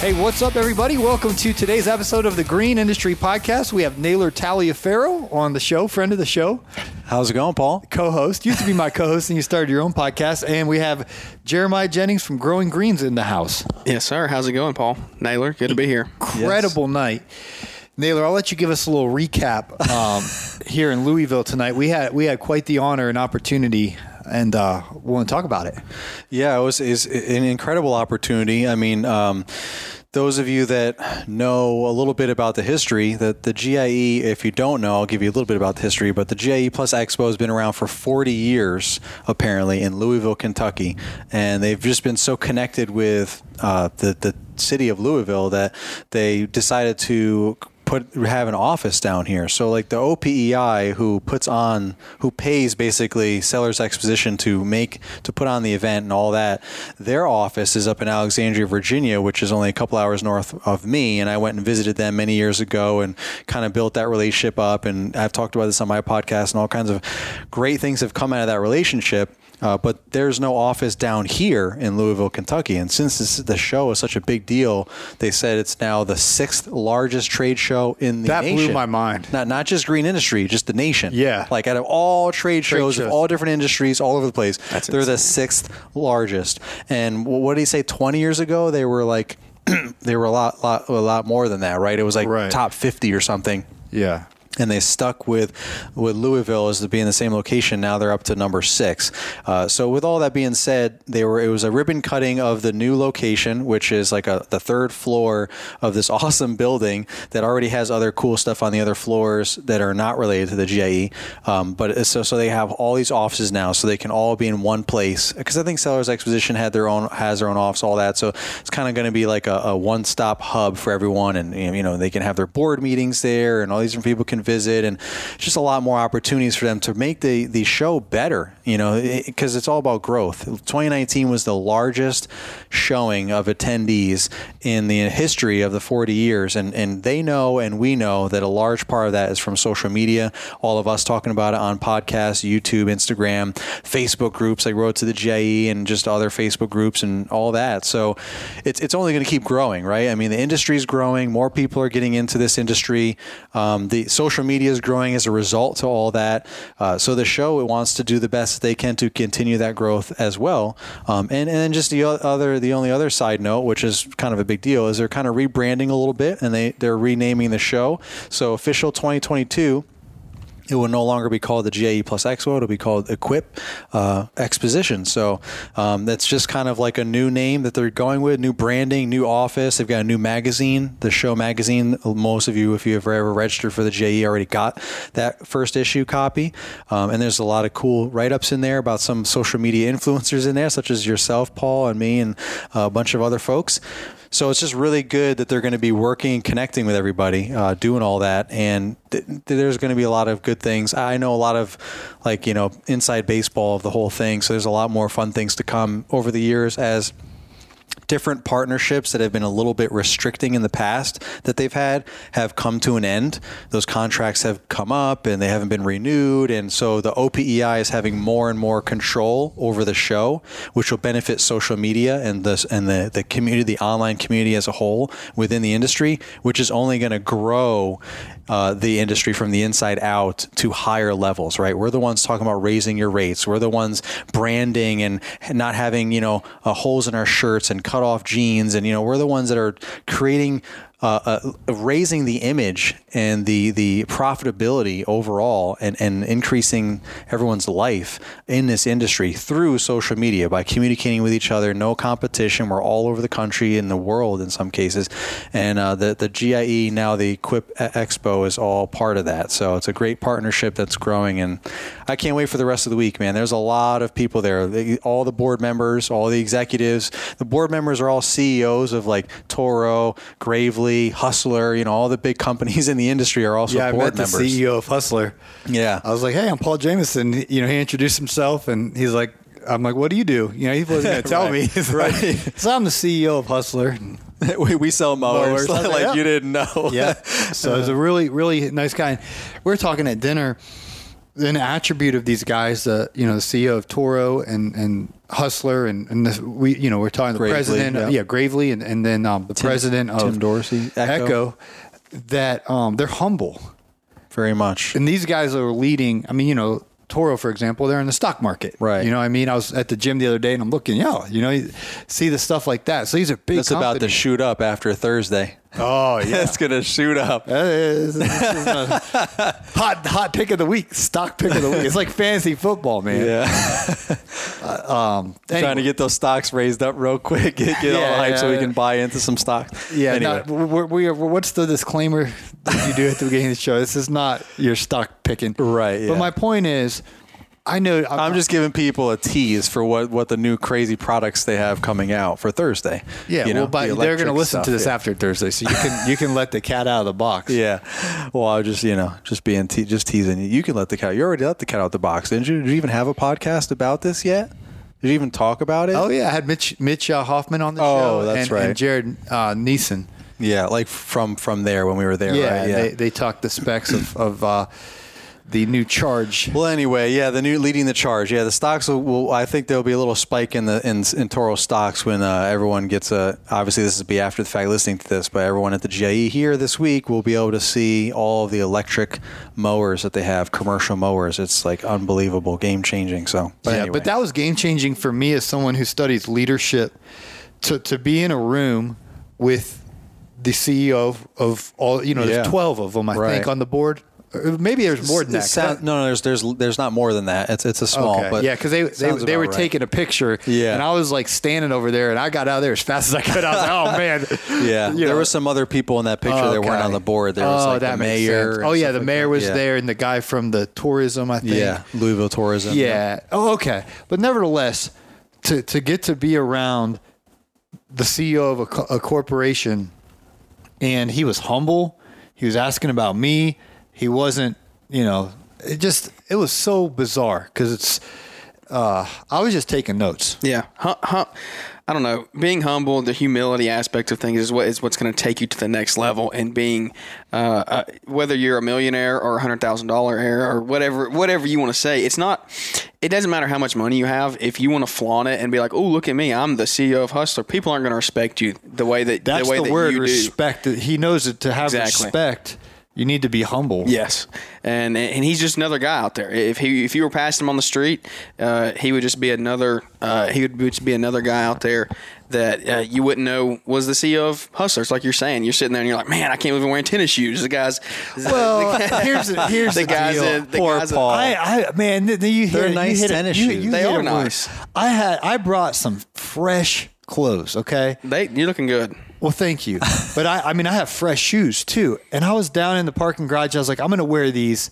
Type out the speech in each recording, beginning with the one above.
Hey, what's up, everybody? Welcome to today's episode of the Green Industry Podcast. We have Naylor Taliaferro on the show, friend of the show, How's it going, Paul? co-host. Used to be my co-host, and you started your own podcast. And we have Jeremiah Jennings from Growing Greens in the house. Yes, sir. How's it going, Paul? Naylor, good to be here. Incredible night. Naylor, I'll let you give us a little recap um, here in Louisville tonight. We had we had quite the honor and opportunity, and uh, want to talk about it. Yeah, it was is an incredible opportunity. I mean, um, those of you that know a little bit about the history, that the GIE, if you don't know, I'll give you a little bit about the history, but the GIE Plus Expo has been around for 40 years, apparently, in Louisville, Kentucky. And they've just been so connected with uh, the, the city of Louisville that they decided to put have an office down here. So like the OPEI who puts on who pays basically Sellers Exposition to make to put on the event and all that, their office is up in Alexandria, Virginia, which is only a couple hours north of me and I went and visited them many years ago and kind of built that relationship up and I've talked about this on my podcast and all kinds of great things have come out of that relationship. Uh, but there's no office down here in Louisville, Kentucky. And since this, the show is such a big deal, they said it's now the sixth largest trade show in the nation. That nation. blew my mind. Not not just green industry, just the nation. Yeah. like out of all trade, shows, shows. of all different industries, all over the place, That's they're the sixth largest. And what did he say? Twenty years ago, they were like. they were a lot, lot, a lot more than that, right? It was like Right. top fifty or something Yeah. And they stuck with with Louisville as to be in the same location. Now they're up to number six. Uh, so with all that being said, they were it was a ribbon cutting of the new location, which is like a the third floor of this awesome building that already has other cool stuff on the other floors that are not related to the GIE. Um, but so so they have all these offices now, so they can all be in one place. Because I think Sellers Exposition had their own has their own office, all that. So it's kind of going to be like a, a one stop hub for everyone, and you know they can have their board meetings there, and all these different people can visit, and just a lot more opportunities for them to make the the show better. You know, because it's all about growth. 2019 was the largest showing of attendees in the history of the 40 years, and and they know and we know that a large part of that is from social media. All of us talking about it on podcasts, YouTube, Instagram, Facebook groups like Road to the GIE, and just other Facebook groups and all that. So it's it's only going to keep growing, right? I mean, the industry is growing. More people are getting into this industry. Um, the social media is growing as a result to all that. Uh, so the show it wants to do the best they can to continue that growth as well. Um, and and then just the other the only other side note, which is kind of a big deal, is they're kind of rebranding a little bit and they they're renaming the show. So official 2022 it will no longer be called the GIE Plus Expo. It'll be called Equip uh, Exposition. So um, that's just kind of like a new name that they're going with, new branding, new office. They've got a new magazine, the show magazine. Most of you, if you have ever registered for the GIE, already got that first issue copy. Um, and there's a lot of cool write ups in there about some social media influencers in there, such as yourself, Paul, and me, and a bunch of other folks. So it's just really good that they're going to be working and connecting with everybody, uh, doing all that, and th- there's going to be a lot of good things. I know a lot of like you know inside baseball of the whole thing. So there's a lot more fun things to come over the years as different partnerships that have been a little bit restricting in the past that they've had have come to an end. Those contracts have come up and they haven't been renewed. And so the OPEI is having more and more control over the show, which will benefit social media and the, and the, the community, the online community as a whole within the industry, which is only going to grow uh, the industry from the inside out to higher levels, right? We're the ones talking about raising your rates. We're the ones branding and not having, you know, uh, holes in our shirts and cut off jeans. And, you know, we're the ones that are creating uh, uh, raising the image and the the profitability overall and, and increasing everyone's life in this industry through social media by communicating with each other. No competition. We're all over the country and the world in some cases, and uh, the the GIE now the Equip Expo is all part of that. So it's a great partnership that's growing, and I can't wait for the rest of the week, man. There's a lot of people there. All the board members, all the executives. The board members are all CEOs of like Toro, Gravely. Gravely, Hustler, you know, all the big companies in the industry are also Yeah, I board met the. CEO of Hustler. Yeah. I was like, "Hey, I'm Paul Jamison." You know, he introduced himself, and he's like, "I'm like, what do you do?" You know, he wasn't going to tell Right, me. Like, so I'm the CEO of Hustler. we, we sell mowers. Like like, yeah. you didn't know. Yeah. So he's a really, really nice guy. We're talking at dinner. An attribute of these guys, uh, you know, the CEO of Toro and, and Hustler, and, and this, we, you know, we're talking the Gravely, president, yeah. yeah, Gravely, and, and then um, the president of Tim Dorsey, Echo. Echo, that um, they're humble. Very much. And these guys are leading. I mean, you know, Toro, for example, they're in the stock market. Right. You know, what I mean, I was at the gym the other day and I'm looking, yeah, you know, you see the stuff like that. So these are big. That's about to shoot up after Thursday. Oh yeah. it's going to shoot up. Is, this is a hot hot pick of the week, stock pick of the week. It's like fantasy football, man. Yeah. Um, Trying to get those stocks raised up real quick, get, get all Yeah, hype so we yeah. can buy into some stocks. Yeah, Anyway. no, we're, we are, what's the disclaimer that you do at the beginning of the show? This is not your stock picking, Right, But my point is, I know I'm just giving people a tease for what, what the new crazy products they have coming out for Thursday. yeah. You know, well, but the they're going to listen to this yeah. after Thursday, so you can you can let the cat out of the box. Yeah. Well, I was just, you know, just being, te- just teasing you. You can let the cat, you already let the cat out the box, didn't you? Did you even have a podcast about this yet? Did you even talk about it? Oh yeah, I had Mitch Mitch uh, Hoffman on the Oh, show. that's and, right. And Jared uh, Neeson. Yeah. Like from, from there when we were there, Yeah, right? Yeah. They, they talked the specs of, of uh, the new charge. Well, anyway, yeah, the new leading the charge. Yeah, the stocks will. will I think there'll be a little spike in the in, in Toro stocks when uh, everyone gets a. Obviously, this is be after the fact listening to this, but everyone at the GIE here this week will be able to see all of the electric mowers that they have, commercial mowers. It's like unbelievable, game changing. So, but yeah, anyway. but that was game changing for me as someone who studies leadership. To to be in a room with the CEO of, of all, you know, Yeah. there's twelve of them, I Right. think, on the board. Maybe there's more than that. sound- no, no, there's there's there's not more than that. It's it's a small, Okay. but yeah, because they they, they were right. taking a picture, Yeah. and I was like standing over there, and I got out of there as fast as I could. I was like, "Oh man, Yeah, You there know. were some other people in that picture that weren't on the board. There was oh, like that the mayor. Oh yeah, the like mayor that. was Yeah. there, and the guy from the tourism, I think. Yeah, Louisville Tourism. Yeah. Oh, okay. But nevertheless, to to get to be around the CEO of a, a corporation, and he was humble. He was asking about me. He wasn't. You know, it just it was so bizarre because it's. Uh, I was just taking notes. Yeah, hu- hu- I don't know. Being humble, the humility aspect of things is what is what's going to take you to the next level. And being, uh, uh, whether you're a millionaire or a hundred thousand dollar heir or whatever, whatever you want to say, it's not. It doesn't matter how much money you have. If you want to flaunt it and be like, "Oh, look at me, I'm the CEO of Hustler," people aren't going to respect you the way that That's the way the, that word you do. respect. He knows it to have Exactly. respect, you need to be humble. Yes, and and he's just another guy out there. If he if you were passing him on the street, uh, he would just be another. Uh, he would just be another guy out there that uh, you wouldn't know was the CEO of Hustlers. Like you're saying, you're sitting there and you're like, man, I can't believe I'm wearing tennis shoes. The guys. Well, here's the, here's the the, guys. deal. in- the Poor guys Paul. I, I man, th- th- you hit They're it, you nice hit it- tennis you- shoes. you They are it where- nice. I had I brought some fresh clothes. Okay, they, you're looking good. Well, thank you. But I, I mean, I have fresh shoes too. And I was down in the parking garage. I was like, I'm going to wear these.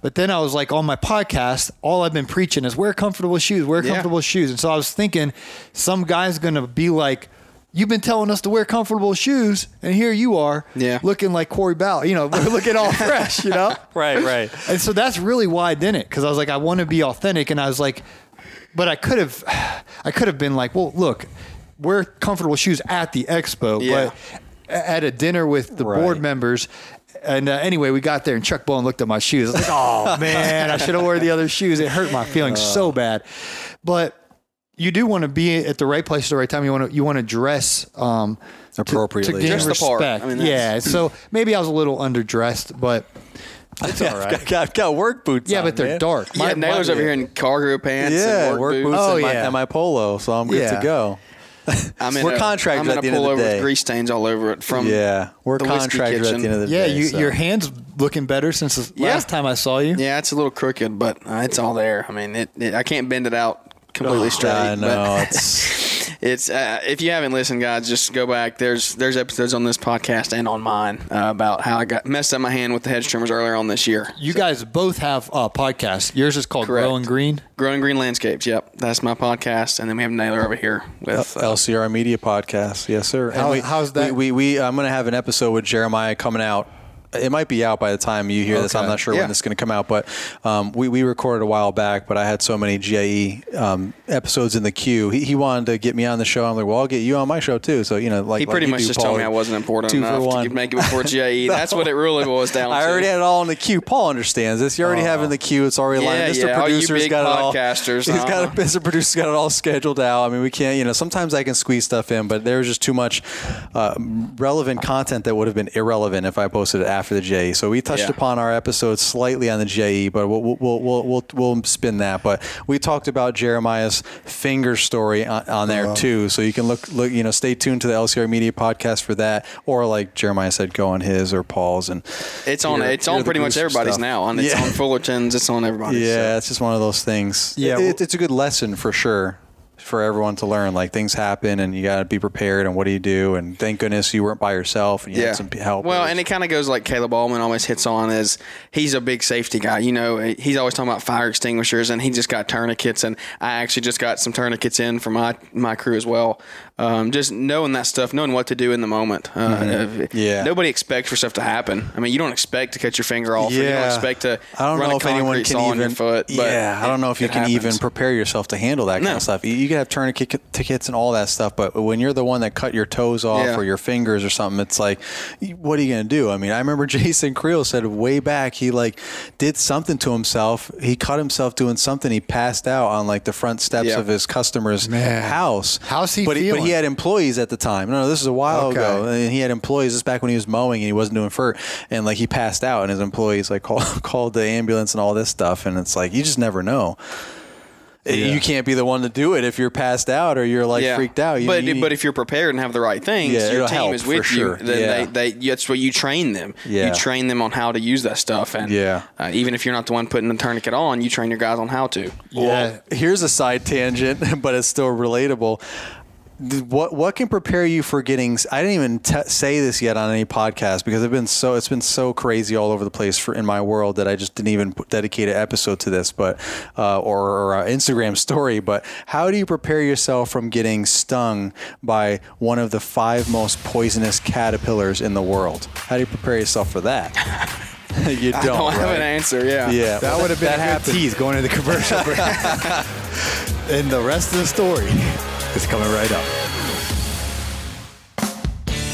But then I was like, on my podcast, all I've been preaching is wear comfortable shoes, wear Yeah. comfortable shoes. And so I was thinking, some guy's going to be like, You've been telling us to wear comfortable shoes, and here you are, Yeah. looking like Corey Ballard, you know, looking all fresh, you know. Right, right. And so that's really why I didn't, because I was like, I want to be authentic, and I was like, but I could have, I could have been like, well, look, wear comfortable shoes at the expo, Yeah. but at a dinner with the board members. And uh, anyway, we got there, and Chuck Bowen looked at my shoes. I was like, "Oh man, I should have wore the other shoes." It hurt my feelings so bad. But you do want to be at the right place at the right time. You want to you want to dress um, Appropriately. to, gain Dress the part. respect. I mean, yeah. So maybe I was a little underdressed, but it's all I've got, I've got work boots. Yeah, on, but they're man. dark. yeah, Naylor's over here in cargo pants Yeah, and work, work boots, boots. Oh, and, my, yeah. and my polo, so I'm good Yeah. to go. I'm in We're a, contractors I'm in at the end of the pullover day. with grease stains all over it from Yeah, we're the contractors at the end of the Yeah, day. you, so. your hands looking better since the Yeah. last time I saw you. Yeah, it's a little crooked, but uh, it's all there. I mean, it, it I can't bend it out completely Oh, straight. I but- know, it's- it's uh, if you haven't listened, guys, just go back. There's there's episodes on this podcast and on mine uh, about how I got messed up my hand with the hedge trimmers earlier on this year. You guys both have uh, podcasts. Yours is called Correct. Growing Green. Growing Green Landscapes. Yep, that's my podcast, and then we have Naylor over here with. Uh, LCR Media Podcast. Yes, sir. And How- we- how's that? We, we, we I'm going to have an episode with Jeremiah coming out. It might be out by the time you hear this. I'm not sure Yeah. when this is going to come out, but um, we, we recorded a while back. But I had so many GIE um, episodes in the queue. He, he wanted to get me on the show. I'm like, well, I'll get you on my show too. So you know, like he pretty like much do, just Paul, told me I wasn't important two for enough one. to make it before GIE. That's what it really boils down I to. already had it all in the queue. Paul understands this. You already have it in the queue. It's already Yeah, lined. Mr. yeah, Producer's got it all. podcasters, He's got uh-huh. it. Mr. Producer's got it all scheduled out. I mean, we can't. You know, sometimes I can squeeze stuff in, but there's just too much uh, relevant content that would have been irrelevant if I posted it after the GIE. So we touched Yeah. upon our episode slightly on the GIE, but we'll we'll, we'll we'll we'll spin that. But we talked about Jeremiah's finger story on, on there uh-huh. too. So you can look look. You know, stay tuned to the LCR Media podcast for that, or like Jeremiah said, go on his or Paul's and. It's on. hear- it's hear on pretty much everybody's stuff. now. And it's Yeah. on Fullerton's. It's on everybody's. Yeah, so. it's just one of those things. Yeah, Yeah, it, well- it's a good lesson for sure for everyone to learn. Like things happen, and you got to be prepared. And what do you do? And thank goodness you weren't by yourself, and you had some help. Well, and it kind of goes like Caleb Allman always hits on is he's a big safety guy. You know, eh, he's always talking about fire extinguishers, and he just got tourniquets, and I actually just got some tourniquets in for my my crew as well. Um, just knowing that stuff, knowing what to do in the moment. Uh, Mm-hmm. Yeah. Nobody expects for stuff to happen. I mean, you don't expect to cut your finger off. or You don't expect to. I don't run know a if anyone can even. your foot. But yeah, I don't know if you it can even prepare yourself to handle that kind No. of stuff. You, you can have tourniquet tickets and all that stuff, but when you're the one that cut your toes off Yeah. or your fingers or something, it's like, what are you gonna do? I mean, I remember Jason Creel said way back he like did something to himself. He cut himself doing something. He passed out on like the front steps Yeah. of his customer's Man. house. How's he but but he feeling? had employees at the time. No, no, this is a while Okay. ago, and he had employees. This back when he was mowing and he wasn't doing fur, and like he passed out, and his employees like called called the ambulance and all this stuff, and it's like you just never know. You can't be the one to do it if you're passed out or you're like freaked out. You, but you but if you're prepared and have the right things, Yeah, your team help is with you. sure. Then Yeah. they, they that's what you train them. Yeah. You train them on how to use that stuff, and Yeah. uh, even if you're not the one putting the tourniquet on, you train your guys on how to. Yeah. here's a side tangent, but it's still relatable. What what can prepare you for getting? I didn't even t- say this yet on any podcast because it's been so it's been so crazy all over the place for in my world that I just didn't even dedicate an episode to this, but uh, or, or Instagram story. But how do you prepare yourself from getting stung by one of the five most poisonous caterpillars in the world? How do you prepare yourself for that? you don't. I don't have an answer. Yeah. Yeah, That would have been that a good tease going to the commercial break. and the rest of the story is coming right up.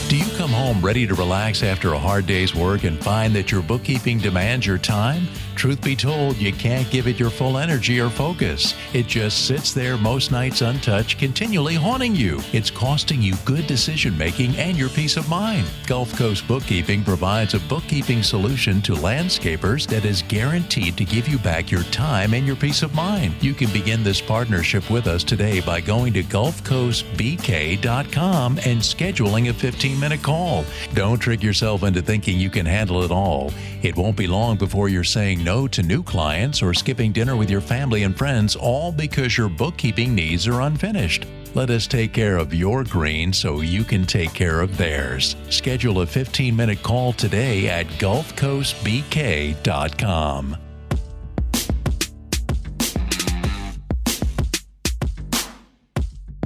Do you come home ready to relax after a hard day's work and find that your bookkeeping demands your time? Truth be told, you can't give it your full energy or focus. It just sits there most nights untouched, continually haunting you. It's costing you good decision making and your peace of mind. Gulf Coast Bookkeeping provides a bookkeeping solution to landscapers that is guaranteed to give you back your time and your peace of mind. You can begin this partnership with us today by going to GulfCoastBK.com and scheduling a 15 minute call. Don't trick yourself into thinking you can handle it all. It won't be long before you're saying no to new clients or skipping dinner with your family and friends, all because your bookkeeping needs are unfinished. Let us take care of your green so you can take care of theirs. Schedule a 15 minute call today at GulfCoastBK.com.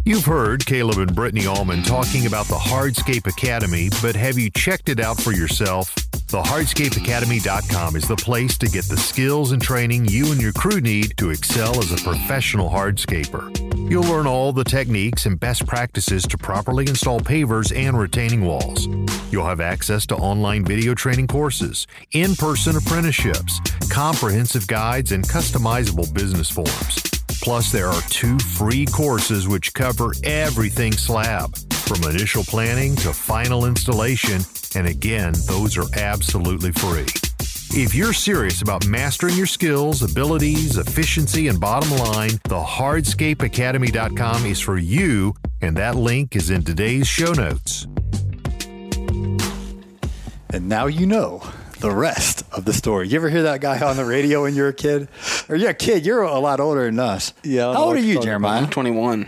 You've heard Caleb and Brittany Allman talking about the Hardscape Academy, but have you checked it out for yourself? The hardscapeacademy.com is the place to get the skills and training you and your crew need to excel as a professional hardscaper. You'll learn all the techniques and best practices to properly install pavers and retaining walls. You'll have access to online video training courses, in person apprenticeships, comprehensive guides, and customizable business forms. Plus, there are two free courses which cover everything slab, from initial planning to final installation, and again, those are absolutely free. If you're serious about mastering your skills, abilities, efficiency, and bottom line, the hardscapeacademy.com is for you, and that link is in today's show notes. And now you know the rest of the story. You ever hear that guy on the radio when you're a kid? Or you're a kid, you're a lot older than us. Yeah, How old are you're you, talking Jeremiah? I'm 21.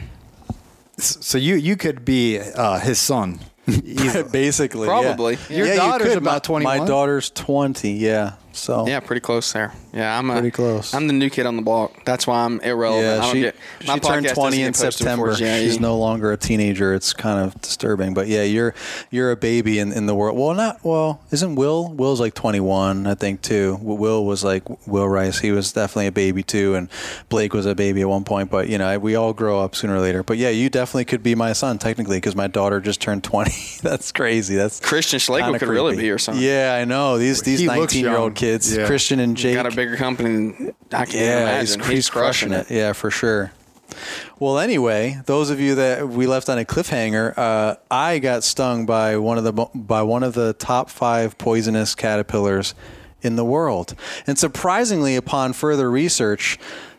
So you you could be uh, his son. easily. Basically, yeah. Probably. Your Yeah, daughter's could. about My- My daughter's 20, yeah. So Yeah, pretty close there. Yeah, I'm a, Pretty close. I'm the new kid on the block. That's why I'm irrelevant. I Yeah, don't she, get, she turned 20 in September. She's no longer a teenager. It's kind of disturbing. But yeah, you're you're a baby in, in the world. Well, not well. Isn't Will? Will's like 21, I think, too. Will was like Will Rice. He was definitely a baby too, and Blake was a baby at one point. But you know, we all grow up sooner or later. But yeah, you definitely could be my son technically because my daughter just turned 20. That's crazy. That's Christian Schlegel kinda could really be your son. Yeah, I know these these He 19 year old kids, Yeah. Christian and Jake. Bigger company than I can't Yeah, he's, imagine. he's crushing it. Yeah, for sure. Well, anyway, those of you that we left on a cliffhanger, uh, I got stung by one of the by one of the top five poisonous caterpillars in the world, and surprisingly, upon further research.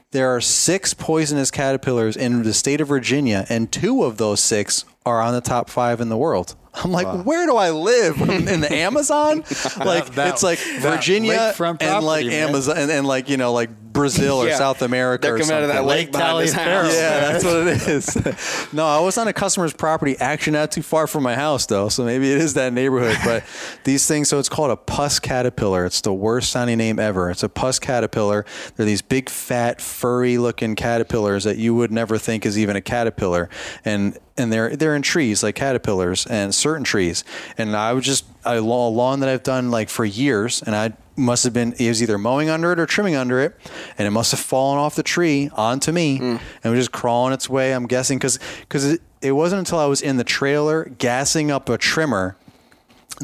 There are six poisonous caterpillars in the state of Virginia, and two of those six are on the top five in the world. I'm like, where do I live? in the Amazon? Like, that- it's like Virginia and like man. Amazon and, and like you know like Brazil or Yeah. South America. They're or coming out of that something. lake behind his house. Yeah, that's what it is. no, I was on a customer's property, actually not too far from my house, though. So maybe it is that neighborhood. But these things, so it's called a puss caterpillar. It's the worst sounding name ever. It's a puss caterpillar. They're these big, fat, furry looking caterpillars that you would never think is even a caterpillar. And and they're they're in trees like caterpillars and certain trees. And I was just a law- lawn that I've done like for years, and I must have been it was either mowing under it or trimming under it, and it must have fallen off the tree onto me mm. and was just crawling its way. I'm guessing because because it, it wasn't until I was in the trailer gassing up a trimmer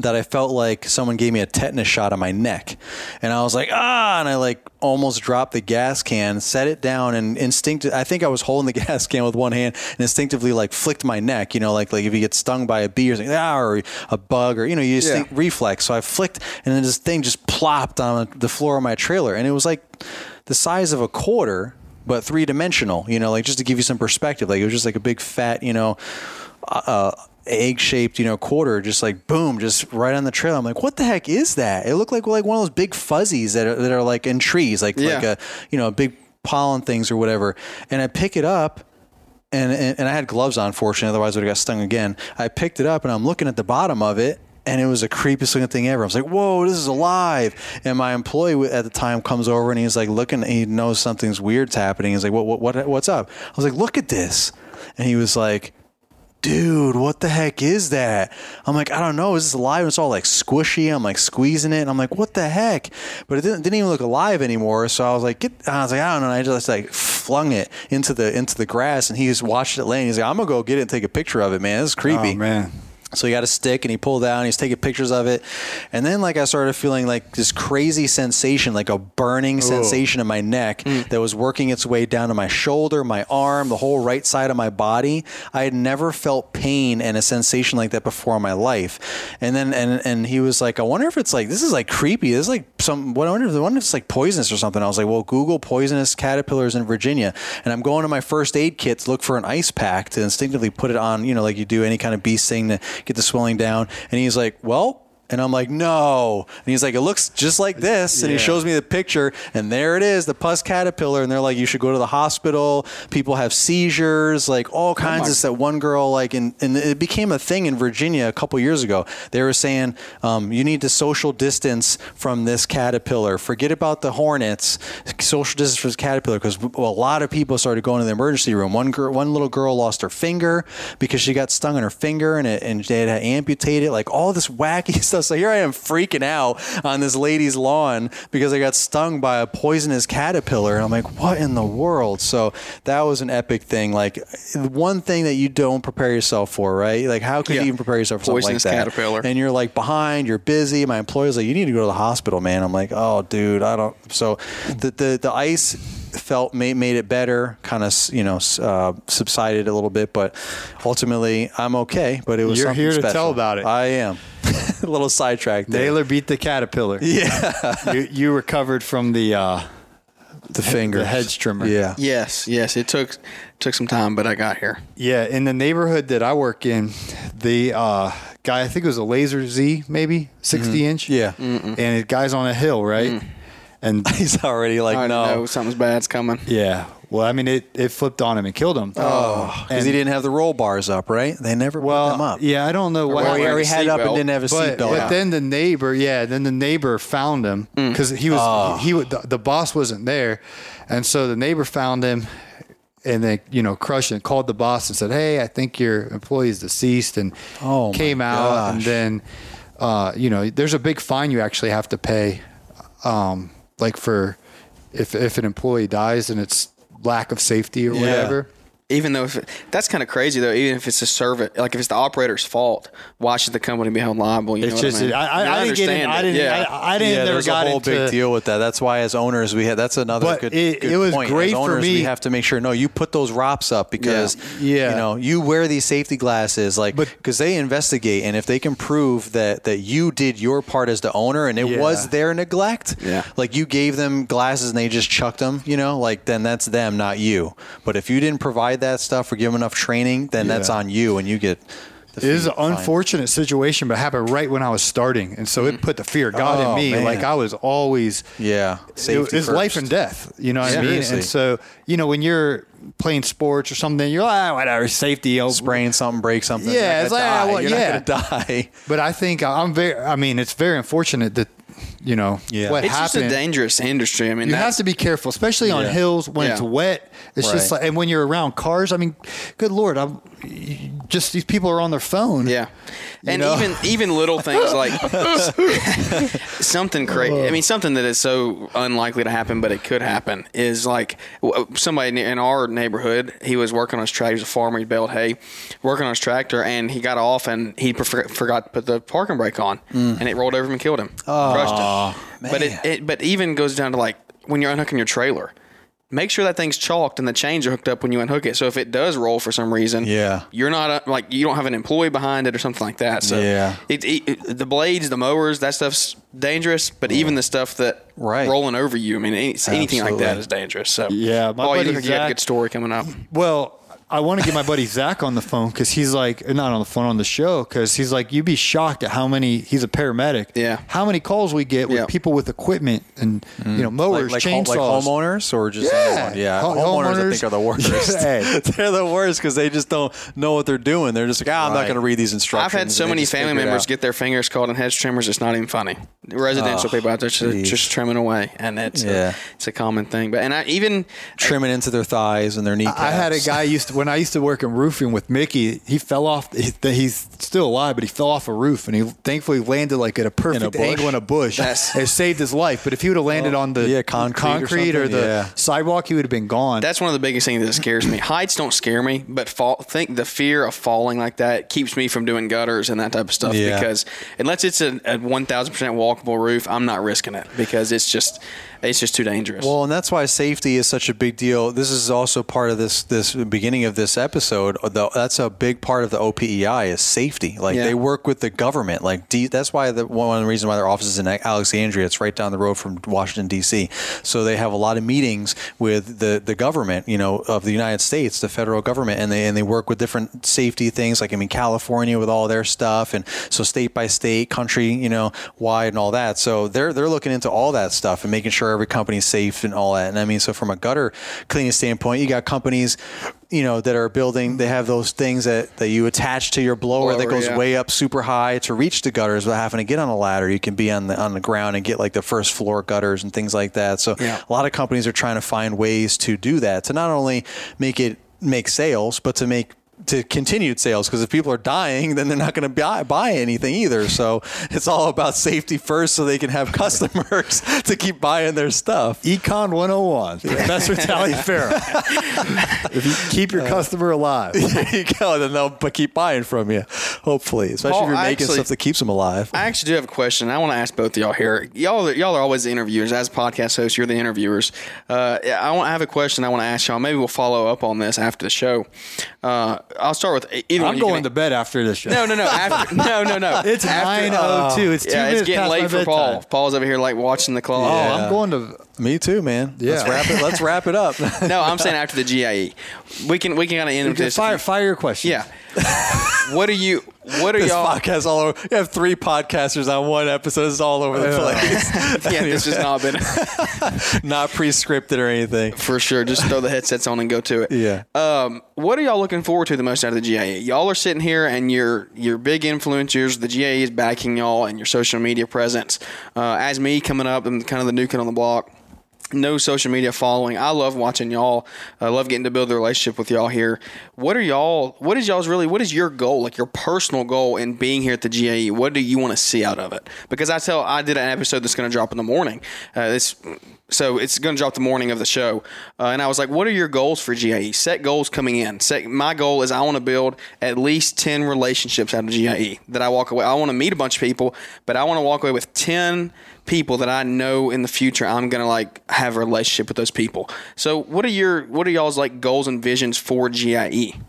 that I felt like someone gave me a tetanus shot on my neck. And I was like, ah, and I like almost dropped the gas can, set it down and instinct I think I was holding the gas can with one hand and instinctively like flicked my neck, you know, like like if you get stung by a bee or something, ah, or a bug or you know, you just Yeah. think reflex. So I flicked and then this thing just plopped on the floor of my trailer and it was like the size of a quarter but three dimensional, you know, like just to give you some perspective, like it was just like a big fat, you know, uh, egg shaped, you know, quarter, just like boom, just right on the trail. I'm like, what the heck is that? It looked like like one of those big fuzzies that are, that are like in trees, like like a you know big pollen things or whatever. And I pick it up. And, and, and I had gloves on, fortunately, otherwise I would have got stung again. I picked it up and I'm looking at the bottom of it, and it was the creepiest looking thing ever. I was like, "Whoa, this is alive!" And my employee at the time comes over and he's like looking. He knows something's weird's happening. He's like, "What? What? what what's up?" I was like, "Look at this," and he was like, dude, what the heck is that? I'm like, I don't know. Is this alive? And it's all like squishy. I'm like squeezing it. And I'm like, what the heck? But it didn't, didn't even look alive anymore. So I was like, get, I was like, I don't know. And I just like flung it into the, into the grass and he just watched it laying. He's like, I'm gonna go get it and take a picture of it, man. This is oh, creepy. Oh man. So he got a stick and he pulled out and he's taking pictures of it. And then like I started feeling like this crazy sensation, like a burning sensation in my neck mm. that was working its way down to my shoulder, my arm, the whole right side of my body. I had never felt pain and a sensation like that before in my life. And then and and he was like, I wonder if it's like this is like creepy. This is like some what I wonder if I wonder if it's like poisonous or something. I was like, well, Google poisonous caterpillars in Virginia. And I'm going to my first aid kit to look for an ice pack to instinctively put it on, you know, like you do any kind of beast thing to get the swelling down. And he's like, well, and I'm like, no. And he's like, it looks just like this. And he shows me the picture, and there it is, the puss caterpillar. And they're like, you should go to the hospital. People have seizures, like all kinds of stuff. One girl, like, in, and it became a thing in Virginia a couple years ago. They were saying, um, you need to social distance from this caterpillar. Forget about the hornets. Social distance from this caterpillar because a lot of people started going to the emergency room. One girl, one little girl lost her finger because she got stung on her finger, and it, and they had to amputate it. Like all this wacky stuff. So here I am freaking out on this lady's lawn because I got stung by a poisonous caterpillar, and I'm like, what in the world? So that was an epic thing. Like one thing that you don't prepare yourself for, right? Like how could Yeah. you even prepare yourself for something like Poisonous that? caterpillar. And you're like behind, you're busy. My employer's like, you need to go to the hospital, man. I'm like, oh, dude, I don't. So the the, the ice felt made, made it better, kind of you know uh, subsided a little bit, but ultimately I'm okay. But it was You're something here to special. tell about it. I am. a little sidetracked there. Naylor beat the caterpillar. Yeah, you, you recovered from the uh, the finger, the hedge trimmer. Yeah, Yes, yes. It took took some time, but I got here. Yeah, in the neighborhood that I work in, the uh, guy I think it was a Lazer Z, maybe 60 inch. yeah. and the guy's on a hill, right? And He's already like, I no. know something's bad's coming. yeah, Well, I mean, it, it flipped on him and killed him. Oh, Because he didn't have the roll bars up, right? They never put them up. yeah, I don't know why. Or he, wearing or a he had it up and didn't have a but, seatbelt. but then the neighbor, yeah, then the neighbor found him Mm. because he was Oh. he, would the, the boss wasn't there, and so the neighbor found him, and they you know crushed and called the boss and said, "Hey, I think your employee is deceased," and Oh, came out, and then uh, you know there's a big fine you actually have to pay, um, like for if if an employee dies and it's lack of safety or Yeah. whatever. Even though if it, that's kind of crazy though, even if it's a servant, like if it's the operator's fault, why should the company be held liable? You It's know just what I, I, mean? I, I didn't get in, I it, didn't yeah. I, I didn't yeah, never there's got a whole into big deal with that. That's why, as owners, we had that's another But good. it- good it was point. great as for me- We have to make sure. No, you put those ROPS up because Yeah. you know you wear these safety glasses, like because they investigate, and if they can prove that that you did your part as the owner and it Yeah. was their neglect, Yeah. like you gave them glasses and they just chucked them, you know, like then that's them, not you. But if you didn't provide that stuff or give them enough training, then that's on you, and you get. It is an defeat. Fine. unfortunate situation, but it happened right when I was starting, and so it put the fear of God Oh, in me. man. Like I was always, Yeah, it, safety it's life and death. You know what I mean? Seriously. And so you know when you're playing sports or something, you're like, ah, whatever, safety. you know. Sprain something, break something. Yeah, you're not it's gonna like, ah, die. well, you're yeah. not gonna die. But I think I'm very. I mean, it's very unfortunate that you know Yeah. what It's just a happened. dangerous industry. I mean, you have to be careful, especially on Yeah. hills when it's wet. It's just like, and when you're around cars. I mean, good lord, I'm just these people are on their phone. Yeah, and know? even even little things like something crazy. I mean, something that is so unlikely to happen, but it could happen is like somebody in our neighborhood. He was working on his tractor. He was a farmer. He baled hay, working on his tractor, and he got off and he prefer- forgot to put the parking brake on, mm. and it rolled over him and killed him, crushed him. But it, it but even goes down to like when you're unhooking your trailer. Make sure that thing's chalked and the chains are hooked up when you unhook it. So if it does roll for some reason, Yeah. you're not uh like you don't have an employee behind it or something like that. So Yeah. it, it, the blades, the mowers, that stuff's dangerous. But even the stuff that Right. rolling over you, I mean, any, anything like that is dangerous. So Yeah, my oh, you buddy look like you have a good story coming up. Well, I want to get my buddy Zach on the phone because he's like, not on the phone on the show because he's like, you'd be shocked at how many. He's a paramedic. Yeah. How many calls we get with Yeah. people with equipment and you know mowers, like, like, home- chainsaws. like homeowners or just Yeah. anyone? yeah. Ho- homeowners, I think are the worst. Hey. They're the worst because they just don't know what they're doing. They're just like, ah, I'm not Right. going to read these instructions. I've had so and they many just family figure it members out. get their fingers caught in hedge trimmers. It's not even funny. Residential Oh, people out there just, geez. just trimming away, and it's Yeah. a, it's a common thing. But and I even trimming into their thighs and their kneecaps. I had a guy used to, when I used to work in roofing with Mickey. He fell off. He, he's still alive, but he fell off a roof, and he thankfully landed like at a perfect bush? angle in a bush. That's- it saved his life. But if he would have landed oh, on the yeah, concrete or or, the yeah. sidewalk, he would have been gone. That's one of the biggest things that scares me. Heights don't scare me, but fall, think the fear of falling like that keeps me from doing gutters and that type of stuff. Yeah. Because unless it's a, a one thousand percent walkable roof, I'm not risking it because it's just it's just too dangerous. Well, and that's why safety is such a big deal. This is also part of this this beginning of this episode. Though that's a big part of the OPEI is safety. Like Yeah. they work with the government. Like D, that's why the one of the reasons why their office is in Alexandria. It's right down the road from Washington D.C. So they have a lot of meetings with the the government, you know, of the United States, the federal government, and they and they work with different safety things. Like I mean, California with all their stuff, and so state by state, country, you know, wide, and all that. So they're they're looking into all that stuff and making sure every company's safe and all that. And I mean, so from a gutter cleaning standpoint, you got companies, you know, that are building. They have those things that that you attach to your blower, that goes yeah. way up super high to reach the gutters without having to get on a ladder. You can be on the on the ground and get like the first floor gutters and things like that. So Yeah. a lot of companies are trying to find ways to do that to not only make it make sales, but to make to continued sales because if people are dying, then they're not going to buy, buy anything either. So it's all about safety first, so they can have customers to keep buying their stuff. Econ 101, Professor Taliaferro. if you keep your customer alive. there you go. Then they'll b- keep buying from you, hopefully, especially Paul, if you're making actually- stuff that keeps them alive. I actually do have a question. I want to ask both of y'all here. Y'all, are- y'all are always the interviewers. As podcast hosts, you're the interviewers. Uh, I want. I have a question. I want to ask y'all. Maybe we'll follow up on this after the show. Uh, I'll start with either. one I'm you going to bed after this show. No, no, no. After, no, no, no. It's After- 9:02. Uh, it's two yeah, minutes it's getting past late my for Paul. bedtime. Paul's over here like watching the clock. Oh, I'm going to. Me too, man. Yeah. Let's wrap it. Let's wrap it up. No, I'm saying after the GIE. We can we can kind of end with this. Fire, fire your question. Yeah. what are you what are this y'all? podcast all over. You have three podcasters on one episode. It's all over the place. yeah, this has not been Not pre-scripted or anything. for sure. Just throw the headsets on and go to it. Yeah. Um, what are y'all looking forward to the most out of the GIE? Y'all are sitting here and you're you're big influencers. The GIE is backing y'all and your social media presence. Uh, as me coming up, I'm kind of the new kid on the block. No social media following. I love watching y'all. I love getting to build the relationship with y'all here. What are y'all? What is y'all's really? What is your goal? Like your personal goal in being here at the GIE? What do you want to see out of it? Because I tell, I did an episode that's going to drop in the morning. Uh, this so it's going to drop the morning of the show. Uh, and I was like, what are your goals for GIE? Set goals coming in. Set, my goal is I want to build at least 10 relationships out of GIE that I walk away. I want to meet a bunch of people, but I want to walk away with 10 people that I know in the future I'm going to like have a relationship with those people. So what are your, what are y'all's like goals and visions for GIE?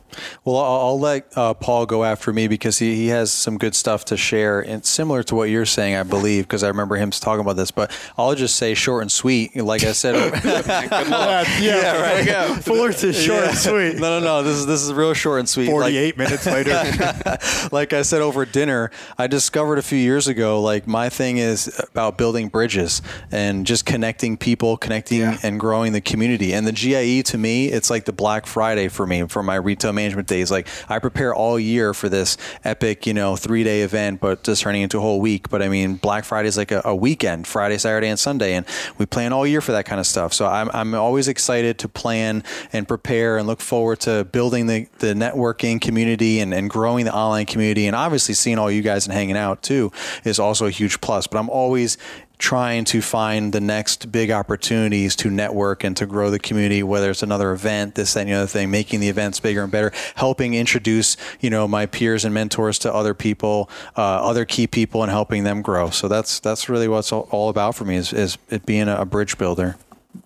Well, I'll, I'll let uh, Paul go after me because he, he has some good stuff to share, and similar to what you're saying, I believe, because I remember him talking about this. But I'll just say short and sweet. Like I said, yeah, There we go. Fullerton, short and sweet. no, no, no. This is this is real short and sweet. Like- 48 minutes later. like I said over dinner, I discovered a few years ago, like my thing is about building bridges and just connecting people, connecting and growing the community. And the GIE to me, it's like the Black Friday for me for my retail management days. Like I prepare all year for this epic, you know, three day event, but just turning into a whole week. But I mean, Black Friday is like a, a weekend, Friday, Saturday, and Sunday, and we plan all year for that kind of stuff. So I'm I'm always excited to plan and prepare and look forward to building the the networking community and, and growing the online community and obviously seeing all you guys and hanging out too is also a huge plus but i'm always trying to find the next big opportunities to network and to grow the community whether it's another event this that and the other thing making the events bigger and better helping introduce you know my peers and mentors to other people uh, other key people and helping them grow so that's that's really what's all, all about for me is, is it being a, a bridge builder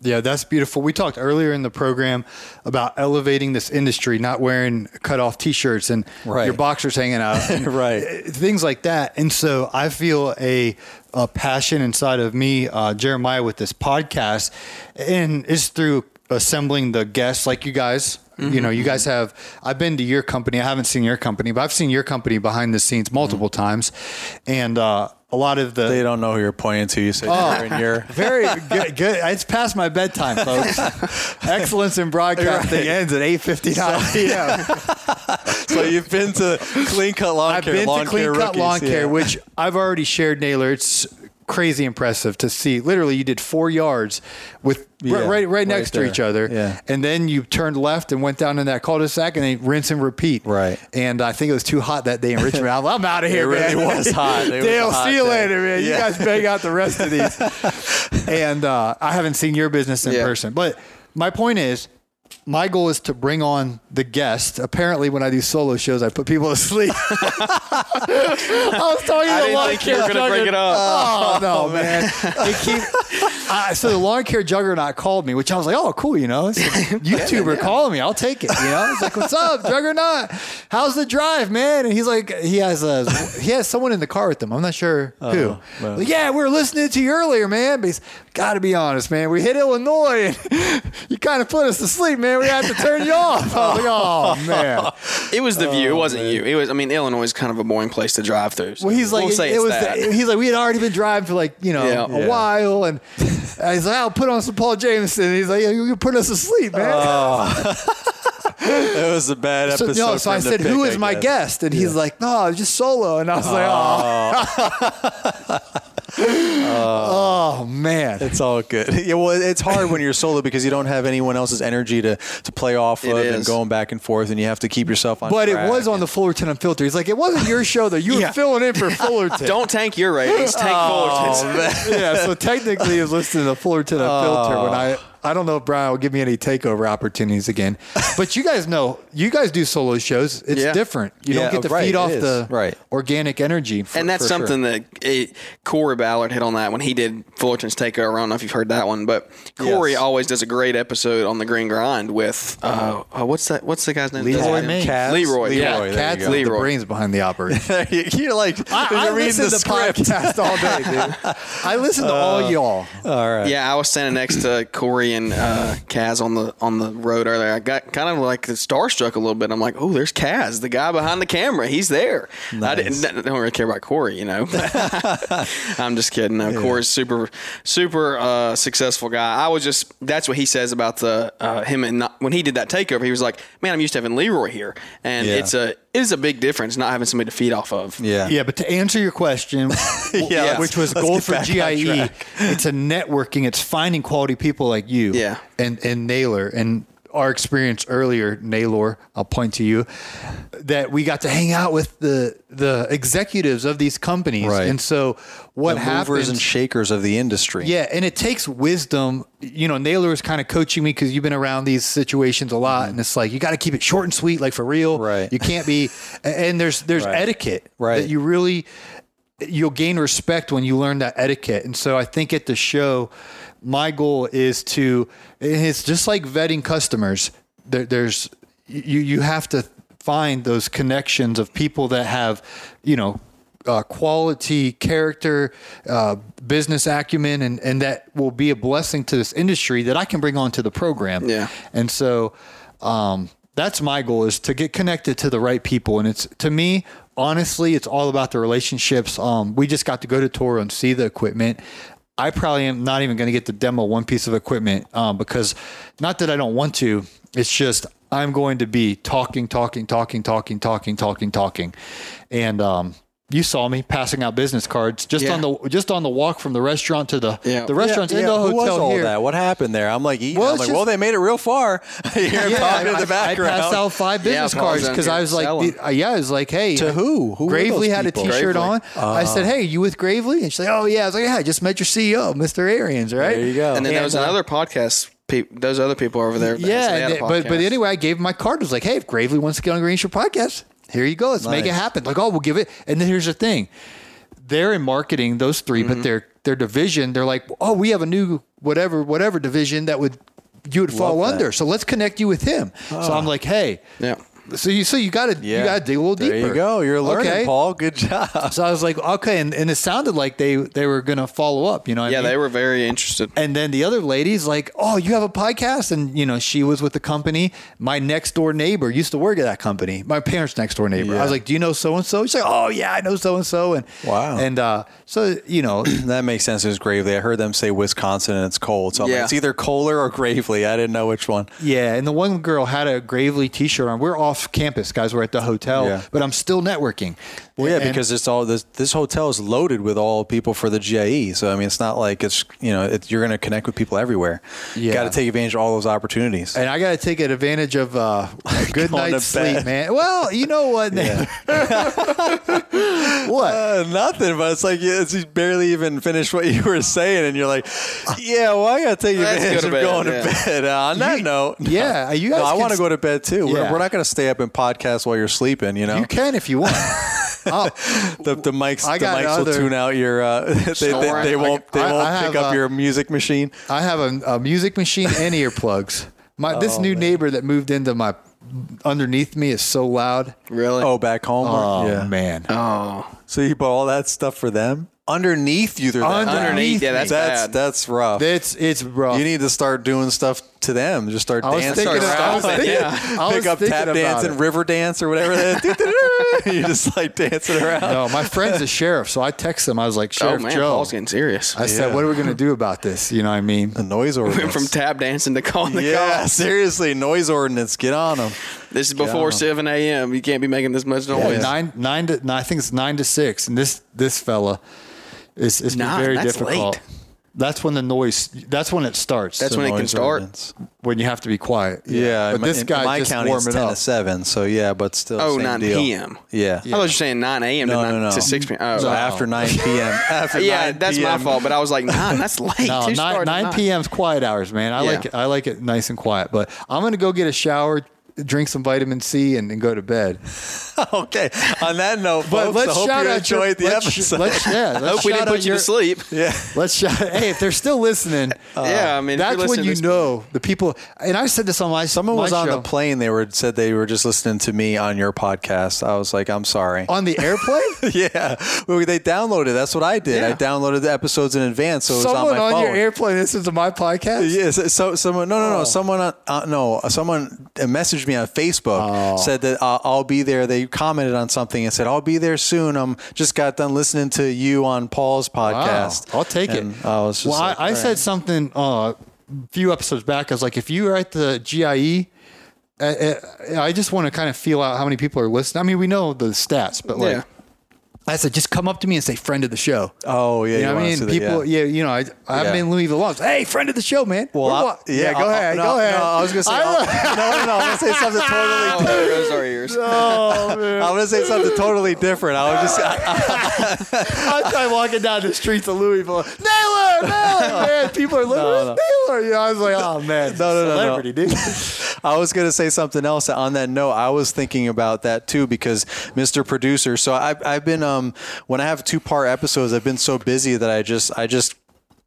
Yeah, that's beautiful. We talked earlier in the program about elevating this industry, not wearing cut off t shirts and Right. your boxers hanging out. Right. Things like that. And so I feel a, a passion inside of me, uh, Jeremiah, with this podcast. And it's through assembling the guests like you guys. You know, you guys have. I've been to your company. I haven't seen your company, but I've seen your company behind the scenes multiple times, and uh, a lot of the they don't know who you're pointing to you said oh. you're in your very good, good. It's past my bedtime, folks. Excellence in broadcasting ends at eight fifty nine p.m. so you've been to clean cut lawn I've care been lawn to Clean care Cut rookies, Lawn Care, yeah. which I've already shared. Naylor, it's crazy impressive to see. Literally, you did four yards with Yeah, right, right, right next there. to each other, Yeah. and then you turned left and went down in that cul-de-sac, and then rinse and repeat. Right. And I think it was too hot that day in Richmond. I'm, I'm out of here, really man. was hot. It Dale, a hot see you day. later, man. You guys bang out the rest of these. and uh, I haven't seen your business in Yeah. person, but my point is. My goal is to bring on the guest. Apparently, when I do solo shows, I put people to sleep. I was talking to I the didn't lawn think you were care gonna bring it up. Oh, oh no, man! They keep, I, so the lawn care juggernaut called me, which I was like, "Oh, cool," you know. It's a YouTuber calling me, I'll take it. You know, it's like, "What's up, juggernaut? How's the drive, man?" And he's like, he has a he has someone in the car with him. I'm not sure oh, who. well. Like, yeah, we were listening to you earlier, man. But he's got to be honest, man. We hit Illinois, and you kind of put us to sleep, man. We had to turn you off. I was like, "Oh man." It was the view. It oh, wasn't you. It was. I mean, Illinois is kind of a boring place to drive through. so Well, he's like, we'll say it, it's was. The, he's like, we had already been driving for like you know Yeah. a Yeah. while, and he's like, I'll put on some Paul Jamison. He's like, yeah, you put us to sleep, man. Oh. it was a bad so, episode. no, so I said, pick, who is I my guess. guest? And he's like, no, it's just solo. And I was like, oh, oh. Oh man. It's all good. Yeah, well, it's hard when you're solo because you don't have anyone else's energy to, to play off It of and going back and forth, and you have to keep yourself on. But it track. was on the Fullerton Unfiltered. He's like, it wasn't your show though. You were filling in for Fullerton. Don't tank your ratings. Tank oh, Fullerton's. yeah, so technically, he was listening to the Fullerton Unfiltered oh. when I. I don't know if Brian will give me any takeover opportunities again, but you guys know you guys do solo shows. It's Yeah. different. You Yeah, don't get to right, feed off is. the Right. organic energy, for- and that's for sure. something that it, Corey Ballard hit on that when he did Fullerton's Takeover. I don't know if you've heard that one, but Corey Yes. always does a great episode on the Green Grind with uh, uh, what's that? What's the guy's name? Leroy That's his name? Maines. Cavs? Leroy, yeah. Leroy, there Cats you is go. the brains behind the operation. you're like I, I you're reading listen the to script. podcasts all day, dude. I listen to all y'all. All right. Yeah, I was standing next to Corey and uh, Kaz on the on the road earlier, I got kind of like starstruck a little bit. I'm like, oh, there's Kaz, the guy behind the camera. He's there. I didn't I don't really care about Corey, you know. I'm just kidding. No, Corey's super super uh, successful guy. I was just that's what he says about the uh, him and not, when he did that takeover, he was like, man, I'm used to having Leroy here, and Yeah. it's a it is a big difference not having somebody to feed off of. Yeah. Yeah, but to answer your question, Yeah, which was let's goal for GIE, it's a networking. It's finding quality people like you. Yeah. and and Naylor and our experience earlier, Naylor. I'll point to you that we got to hang out with the the executives of these companies, Right. and so what the happens? movers and shakers of the industry. Yeah, and it takes wisdom. You know, Naylor is kind of coaching me because you've been around these situations a lot, and it's like you got to keep it short and sweet, like for real. Mm-hmm. Right. You can't be. And there's there's Right. etiquette Right. that you really you'll gain respect when you learn that etiquette. And so I think at the show, my goal is to. It's just like vetting customers. There, there's you you have to find those connections of people that have you know uh, quality character uh, business acumen and and that will be a blessing to this industry that i can bring onto the program Yeah. and so um, that's my goal is to get connected to the right people and it's to me honestly it's all about the relationships um, we just got to go to toro and see the equipment I probably am not even going to get to demo one piece of equipment um, because not that I don't want to. It's just I'm going to be talking, talking, talking, talking, talking, talking, talking, and um, you saw me passing out business cards just Yeah. on the just on the walk from the restaurant to the Yeah. the restaurant's in the Who was hotel all here. that? What happened there? I'm like. Well, I'm like, just- well, they made it real far. You're Yeah, talking I, in the I- I passed out five business Paul's cards because I was like, the- uh, yeah, I was like, hey, To who? Who Gravely had a people? T-shirt Gravely. on. I said, hey, you with Gravely? And she's like, oh yeah. I was like, yeah, I just met your CEO, Mr. Ariens, right? There you go. And then there was uh, another podcast. Pe- those other people over there. that- Yeah, they had a but but anyway, I gave him my card. I was like, hey, if Gravely wants to get on Green Show podcast, here you go. Let's make it happen. Like, oh, we'll give it. And then here's the thing: they're in marketing, those 3 Mm-hmm. but their their division, they're like, oh, we have a new whatever whatever division that would you would fall that. under. So let's connect you with him. So I'm like, hey, Yeah. So you so you got to you got to dig a little deeper. There you go. You're learning, Okay. Paul. Good job. So I was like, okay, and, and it sounded like they they were gonna follow up. You know, what I Yeah, mean? they were very interested. And then the other lady's like, "Oh, you have a podcast?" And you know, she was with the company. My next door neighbor used to work at that company. My parents' next door neighbor. I was like, "Do you know so and so?" She's like, "Oh yeah, I know so and so." And Wow. And uh, so you know, That makes sense. It's Gravely. I heard them say Wisconsin and it's cold. So I'm like, it's either Kohler or Gravely. I didn't know which one. yeah. And the one girl had a Gravely T-shirt on. We're off campus, guys. We're at the hotel, Yeah. but I'm still networking. Well, yeah, And- because it's all this. This hotel is loaded with all people for the GIE. So I mean, it's not like it's you know it, you're going to connect with people everywhere. You Yeah. got to take advantage of all those opportunities. And I got to take advantage of uh, a good night's sleep, man. Well, you know what? what? Uh, nothing, but it's like yeah, it's you barely even finished what you were saying, and you're like, "Yeah, well, I got to take Let's advantage go of bed, going yeah. to bed." Uh, on that You- note, yeah, you guys no, I want to s- go to bed too. We're, we're not going to stay up and podcast while you're sleeping. You know, You can if you want. I'll- the, the mics, I the got mics will tune out your. Uh, they, they, Snoring. they won't. They won't I pick up uh, your music machine. I have a, a music machine and earplugs. My this new neighbor that moved into my underneath me is so loud. Really? Oh, back home. Oh yeah. man. Oh. So you bought all that stuff for them underneath you. They're that- ah, Underneath, yeah, that's that's bad. that's rough. It's it's rough. you need to start doing stuff to them. Just start I was dancing. thinking. I was thinking. yeah. I was Pick up thinking tap dance and river dance or whatever. You're just like dancing around. No, my friend's a sheriff, so I text him. I was like, Oh Sheriff man, Joe. Paul's getting serious. I said, what are we gonna do about this? You know what I mean? The noise ordinance. Went ordinance. from tap dancing to calling the yeah, cops. seriously, noise ordinance. Get on them. This is before Yeah. 7 a.m. You can't be making this much noise. Nine nine to I think it's nine to six, and this this fella is is Nine? very That's difficult. late. That's when the noise. That's when it starts. That's when it can start. ordinance. when you have to be quiet. Yeah, but my- this guy my just county it's warming ten up. to seven. So yeah, but still. Oh, same 9 deal. p.m. Yeah. I was you were saying 9 a.m. No, to, 9, no, no. to 6 p.m. Oh, So No. after 9 p.m. After yeah, 9 that's my fault. But I was like, 9, that's late. No, nine, 9 p.m. is quiet hours, man. I Yeah. like it. I like it nice and quiet. But I'm gonna go get a shower, drink some vitamin C, and, and go to bed. okay. On that note, But folks, let's I hope shout you out your- enjoyed the let's sh- episode. let's- yeah, let's Hope we didn't out put you to sleep. yeah. Let's shout. Hey, if they're still listening, yeah, I mean, that's you're when you to this- know the people. And I said this on my Someone my was on show. the plane. They were said they were just listening to me on your podcast. I was like, I'm sorry. on the airplane. yeah, well, they downloaded. That's what I did. I downloaded the episodes in advance, so it was Someone on my on phone. your airplane listens to my podcast. Yes, so someone no no no Oh. someone on, uh, no someone messaged me on Facebook Oh. said that uh, I'll be there. They commented on something and said I'll be there soon. I'm just got done listening to you on Paul's podcast. Wow, I'll take And it. I was just well, like, I, I all said something uh, a few episodes back. I was like, if you were at the GIE, uh, uh, I just want to kind of feel out how many people are listening. I mean, we know the stats, but like, Yeah. I said, just come up to me and say friend of the show. Oh yeah, you know what I see mean? that, People, yeah. yeah. you know, I, I haven't Yeah. been in Louisville long. Hey, friend of the show, man. Well, I- wa- yeah, go I'll- ahead, no, go ahead. No, I was gonna say I'll- no, no, no. I'm gonna say something totally. Oh, there goes our oh man, I'm gonna say something totally different. I was just I'm walking down the streets of Louisville. Naylor, Naylor, man. People are looking No, at Naylor. You know, I was like, oh man, No, no, no, no. celebrity, dude. I was going to say something else on that note. I was thinking about that too because Mr. Producer. So I've, I've been um when I have two part episodes, I've been so busy that I just I just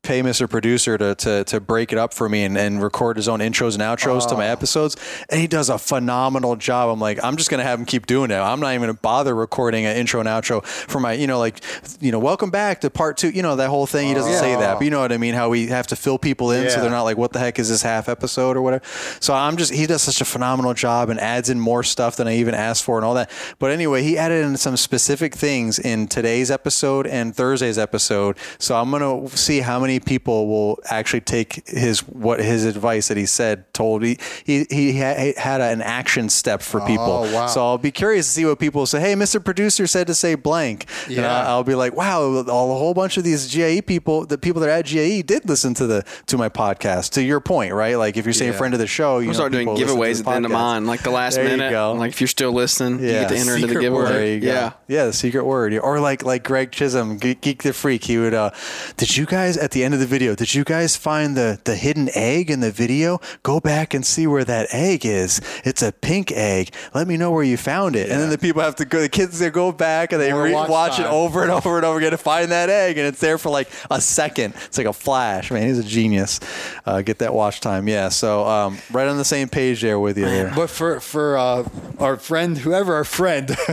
pay Mr. Producer to, to, to break it up for me and, and record his own intros and outros to my ah. episodes. And he does a phenomenal job. I'm like, I'm just going to have him keep doing it. I'm not even going to bother recording an intro and outro for my, you know, like, you know, welcome back to part two, you know, that whole thing. He doesn't say that, oh. but you know what I mean? How we have to fill people in so they're not like, what the heck is this half episode or whatever. So I'm just, he does such a phenomenal job and adds in more stuff than I even asked for and all that. But anyway, he added in some specific things in today's episode and Thursday's episode. So I'm going to see how many people will actually take his, what his advice that he said told. He, he, he had an action step for people. Oh, wow. So I'll be curious to see what people say. Hey, Mr. Producer said to say blank. Yeah. I- I'll be like, wow, a whole bunch of these GIE people, the people that are at GIE did listen to the to my podcast. To your point, right? Like if you're saying Yeah. friend of the show, you know, start doing people giveaways at the end of mine, like the last There you minute. go. Like if you're still listening, you Yeah. get to enter into the Secret giveaway. There you go. Yeah. yeah, the secret word. Or like like Greg Chisholm, Geek the Freak. He would. uh Did you guys at the end of the video? Did you guys find the the hidden egg in the video? Go back and see where that egg is. It's a pink egg. Let me know where you found it. And then the people have to go. The kids they go back and they re- watch watch it over and over and over again to find that egg, and it's there for like a second. It's like a flash. Man, he's a genius. Uh, get that watch time. Yeah. So um, right on the same page there with you there. But for for uh, our friend, whoever our friend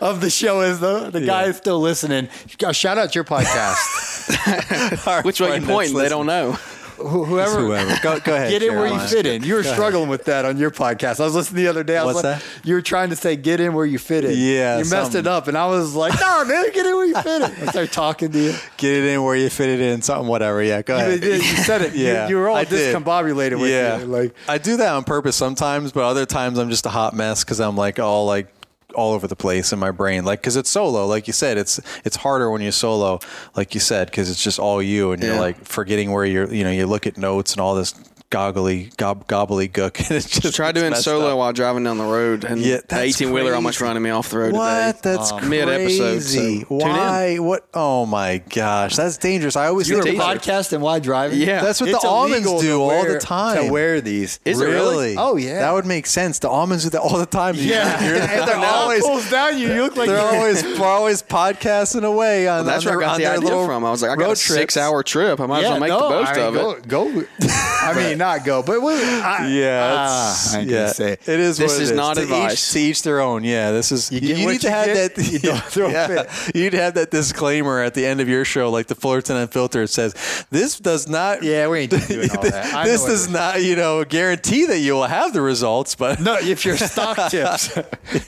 of the show is, the the guy Yeah. is still listening. Shout out your podcast. Our Which way you point? They don't know. Whoever, Whoever. Go, go ahead. Get in where you fit in. You were struggling with that on your podcast. I was listening the other day. I was What's like, that? You were trying to say "get in where you fit in." Yeah, you messed something. it up, and I was like, "No, man, get in where you fit in." I started talking to you. Get it in where you fit it in. Something, whatever. Yeah, go You, ahead. you said it. You- Yeah, you, were all I did. discombobulated with yeah, you. Like, I do that on purpose sometimes, but other times I'm just a hot mess because I'm like all like all over the place in my brain. Like because it's solo, like you said, it's it's harder when you're solo, like you said, because it's just all you and you're Yeah. like forgetting where you're. You know, you look at notes and all this goggly gob, gobbly gook. And it's just Try it's doing solo up. while driving down the road, and Yeah, the that's 18 wheeler almost running me off the road What? today. That's oh. Mid-episode, so crazy. Why? What? Oh my gosh, that's dangerous. I always you're think a about- podcast and why driving? Yeah. That's what It's the almonds do to all the time. To wear these. Is it really? Oh, yeah. That would make sense. The almonds do that all the time. Yeah, You're- and they're the always pulls down. You You look like they're always they're always podcasting away on, That's on where I got on the idea little from. I was like, I got a six-hour trip. I might as well make the most I of go, it. Go. I mean, not go, but we, I, Yeah, ah, it's, I can yeah. say. It is. This what it is not to advice. Each, to each their own. Yeah, this is. You, get you need to you have get, that. you don't throw a yeah, fit. you need to have that disclaimer at the end of your show, like the Fullerton Unfiltered. It says, "This does not." Yeah, we ain't doing all that. I this does not, you know, guarantee that you will have the results, but No, if you're stock tips,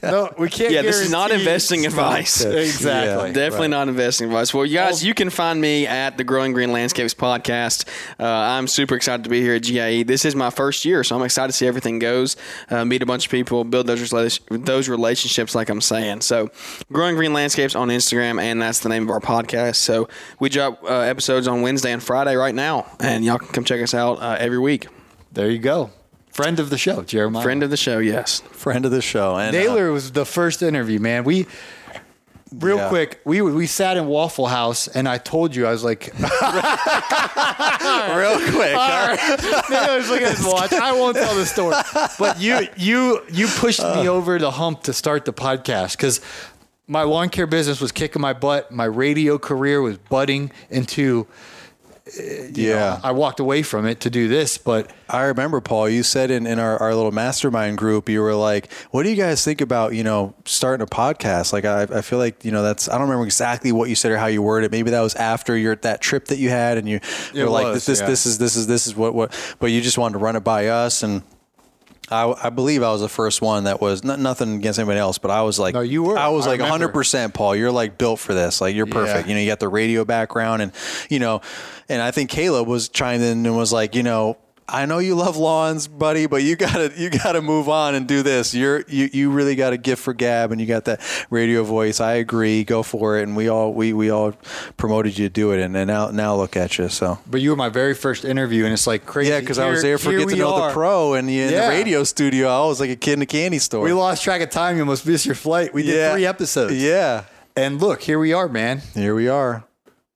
no, we can't. Yeah, this is not investing advice. tips. Exactly. Yeah. Definitely Right. not investing advice. Well, you guys, you can find me at the Growing Green Landscapes podcast. Uh, I'm super excited to be here at GIE. This is my first year, so I'm excited to see everything goes. Uh, meet a bunch of people, build those rela- those relationships, like I'm saying. So, Growing Green Landscapes on Instagram, and that's the name of our podcast. So, we drop uh, episodes on Wednesday and Friday right now, and y'all can come check us out uh, every week. There you go. Friend of the show, Jeremiah. Friend of the show, yes. friend of the show. And uh, Naylor was the first interview, man. We real Yeah. quick, we we sat in Waffle House, and I told you I was like, Real quick. I was looking at his watch. I won't tell the story, but you you you pushed me uh. over the hump to start the podcast because my lawn care business was kicking my butt. My radio career was budding into. You know, Yeah. I walked away from it to do this, but I remember, Paul, you said in, in our, our little mastermind group, you were like, what do you guys think about, you know, starting a podcast? Like, I, I feel like, you know, that's, I don't remember exactly what you said or how you worded it. Maybe that was after your, that trip that you had and you were like, this, this, yeah. this is, this is, this is what, what, but you just wanted to run it by us. And I, I believe I was the first one that was not, nothing against anybody else, but I was like, No, you were. I was I like remember. 100% Paul. You're like built for this. Like, you're perfect. Yeah. You know, you got the radio background and, you know, and I think Caleb was chimed in and was like, you know, I know you love lawns, buddy, but you gotta you gotta move on and do this. You're you, you really got a gift for gab, and you got that radio voice. I agree. Go for it. And we all we, we all promoted you to do it, and, and now now look at you. So but you were my very first interview, and it's like crazy. yeah, because I was there for get to know are. the pro, and you in Yeah. the radio studio. I was like a kid in a candy store. We lost track of time. You almost missed your flight. We did Yeah. three episodes. Yeah, And look, here we are, man, here we are.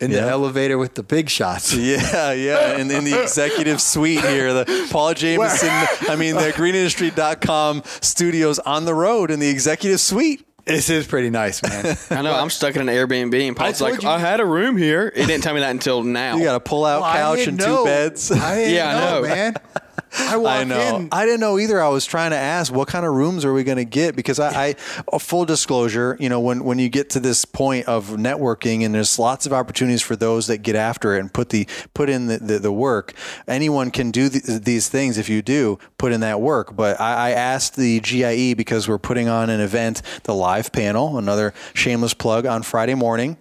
In Yeah. the elevator with the big shots. Yeah, yeah. And in the executive suite here, the Paul Jamison, I mean, the greenindustry.com studios on the road in the executive suite. This is pretty nice, man. I know. I'm stuck in an Airbnb, and Paul's told like, you- "I had a room here." He didn't tell me that until now. You got a pull out Well, couch didn't and two beds. I didn't Yeah, I know, know. man. I walk I know. in. I didn't know either. I was trying to ask what kind of rooms are we going to get because I, I a full disclosure, you know, when when you get to this point of networking and there's lots of opportunities for those that get after it and put the put in the, the, the work. Anyone can do th- these things if you do put in that work. But I, I asked the GIE because we're putting on an event, the live panel, another shameless plug on Friday morning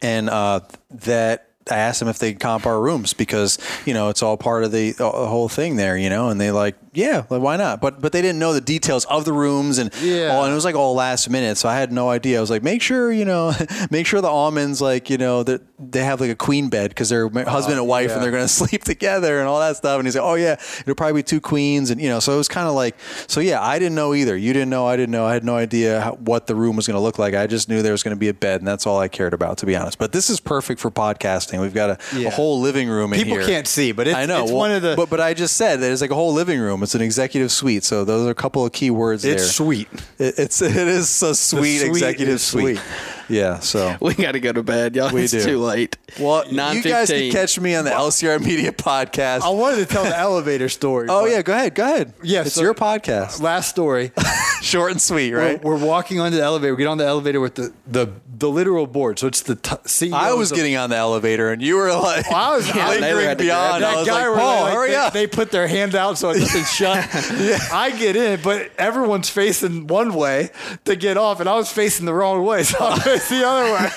and uh, that I asked them if they'd comp our rooms because you know it's all part of the, the whole thing there, you know, and they like, yeah, like, why not? But but they didn't know the details of the rooms and Yeah. all, and it was like all last minute, so I had no idea. I was like, make sure you know, make sure the almonds like you know that they have like a queen bed because they're ma- husband and oh, wife yeah. and they're going to sleep together and all that stuff. And he's like, oh yeah, it'll probably be two queens and you know, so it was kind of like, so yeah, I didn't know either. You didn't know, I didn't know. I had no idea how, what the room was going to look like. I just knew there was going to be a bed, and that's all I cared about, to be honest. But this is perfect for podcasting. We've got a, Yeah. a whole living room in People can't see, but it's, I know. it's well, one of the. but but I just said that it's like a whole living room. It's an executive suite. So those are a couple of key words it's there. sweet. It, it's it is a sweet suite executive suite. sweet. Yeah. So. we got to go to bed, y'all. We it's do. too late. Well, you guys can catch me on the LCR Media podcast. I wanted to tell the elevator story. oh yeah, go ahead, go ahead. Yeah, it's so- your podcast. Last story. Short and sweet, right? We're, we're walking onto the elevator. We get on the elevator with the the, the literal board. So it's the t- CEO. I was of- getting on the elevator, and you were like, I was- Yeah, they lingering had to grab beyond. it. I that was guy like, where Paul, they, like, hurry they, up. They put their hand out so it doesn't shut. yeah. I get in, but everyone's facing one way to get off, and I was facing the wrong way, so I faced the other way.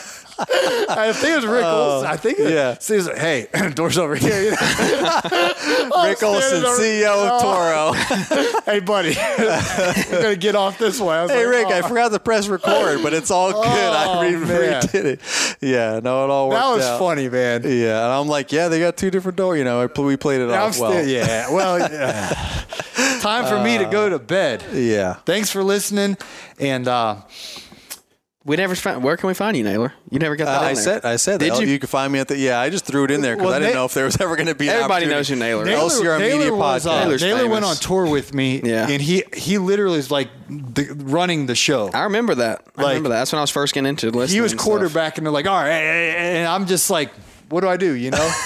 I think it was Rick Olson. I think it, Oh, yeah. he's like, hey, door's over here. Rick Olson, CEO of Oh, Toro. Hey, buddy, we're gonna get off this way. I was hey, like, Rick, I oh. forgot to press record, but it's all good. I Oh, re- man. redid it. Yeah, no, it all worked That was out. funny, man. Yeah, and I'm like, yeah, they got two different doors. You know, we played it I'm off well. still, yeah. Well, yeah. time for me to go to bed. Yeah. Thanks for listening, and uh, We never found. Where can we find you, Naylor? You never got Uh, that. I there. said, I said Did that. you? You can find me at the. Yeah, I just threw it in there because Well, I didn't Na- know if there was ever going to be. An Everybody knows you, Naylor is. Naylor- LCR Media was, uh, Podcast. Naylor's Naylor went on tour with me, Yeah. and he he literally is like the, running the show. I remember that. I Like- remember that. That's when I was first getting into listening. He was and stuff. quarterback, and they're like, "All right," and I'm just like, "What do I do?" You know?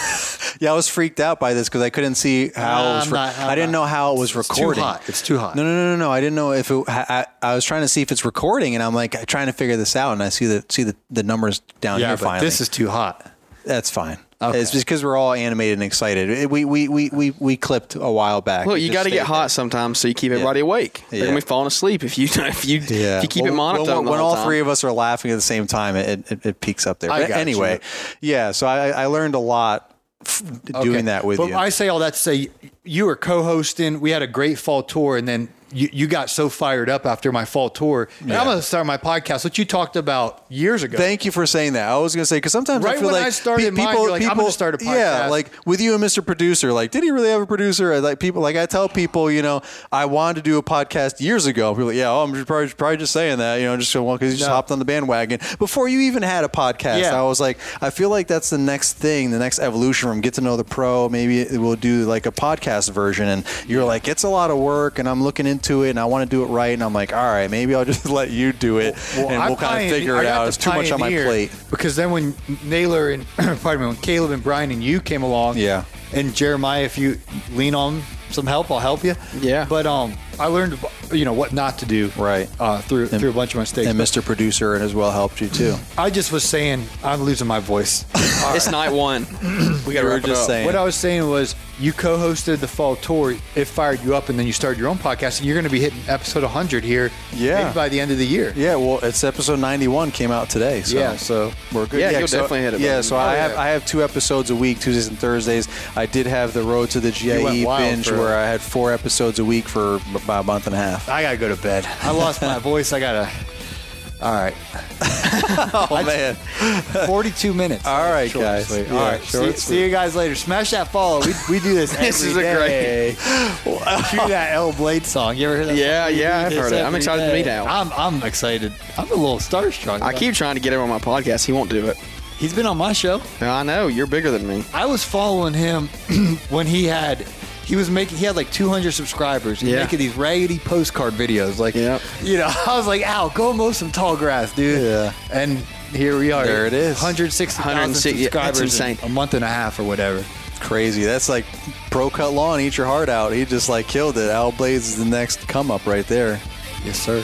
Yeah, I was freaked out by this because I couldn't see how it was. I'm Re- not- I'm I didn't not. know how it was It's too hot. It's too hot. No, no, no, no, no. I didn't know if it. I, I, I was trying to see if it's recording, and I'm like trying to figure this out, and I see the see the, the numbers down yeah, here. but Finally, this is too hot. that's fine. Okay. It's just because we're all animated and excited. It- we, we, we, we, we clipped a while back. Look, It you just got to get hot sometimes so you keep everybody awake. They're Yeah. gonna be falling asleep if you if you if you keep Well, it monotone. When, the when whole all time. three of us are laughing at the same time, it, it, it peaks up there. I But got anyway, yeah. So I, I learned a lot f- Okay. doing that with but you. I say all that to say you were co-hosting. We had a great fall tour, and then you, you got so fired up after my fall tour. And I'm going to start my podcast, which you talked about years ago. Thank you for saying that. I was going to say because sometimes I Right feel when like I started pe- mine, like, I'm gonna start a podcast. Yeah, like with you and Mr. Producer. Like, did he really have a producer? I Like people, like I tell people, you know, I wanted to do a podcast years ago. People, like, yeah, oh, I'm just probably, probably just saying that, you know, just because you just No. hopped on the bandwagon before you even had a podcast. Yeah. I was like, I feel like that's the next thing, the next evolution from get to know the pro. Maybe we'll do like a podcast version, and you're like, it's a lot of work, and I'm looking into it, and I want to do it right, and I'm like, all right, maybe I'll just let you do it, and I we'll kind of figure it out. It's too much on my plate. Because then when Naylor and pardon me, when Caleb and Brian and you came along, Yeah. and Jeremiah, if you lean on some help, I'll help you. Yeah. But um, I learned you know what not to do. Right. Uh, through through a bunch of mistakes. And But Mr. Producer and as well helped you too. I just was saying I'm losing my voice. It's night one. We got to You were it just up. saying. What I was saying was, you co-hosted the fall tour. It fired you up, and then you started your own podcast, and you're going to be hitting episode 100 here. Yeah. maybe by the end of the year. Yeah, well, it's episode 91 came out today. So Yeah, so we're good. Yeah, you'll so, definitely hit it, Yeah, buddy. so I Oh, have yeah. I have two episodes a week, Tuesdays and Thursdays. I did have the Road to the You went GIE binge for- where I had four episodes a week for about a month and a half. I gotta go to bed. I lost my voice. I gotta. All right, Oh man! 42 minutes. All right, Short guys. Yeah, All right, see, see you guys later. Smash that follow. We, we do this every This is a great day. Cue that L Blade song. You ever heard that? Yeah, song? Yeah, I've heard it. I'm excited to meet Al. I'm I'm excited. I'm a little starstruck. I keep trying to get him on my podcast. He won't do it. He's been on my show. I know you're bigger than me. I was following him when he had he was making he had like 200 subscribers. He's Yeah. making these raggedy postcard videos. Like, Yep. you know, I was like, Al, go mow some tall grass, dude. Yeah. And here we are. There it is. 160,000 160 yeah, that's subscribers in insane. a month and a half or whatever. Crazy. That's like pro cut lawn, eat your heart out. He just like killed it. Al Blades is the next come up right there. Yes, sir.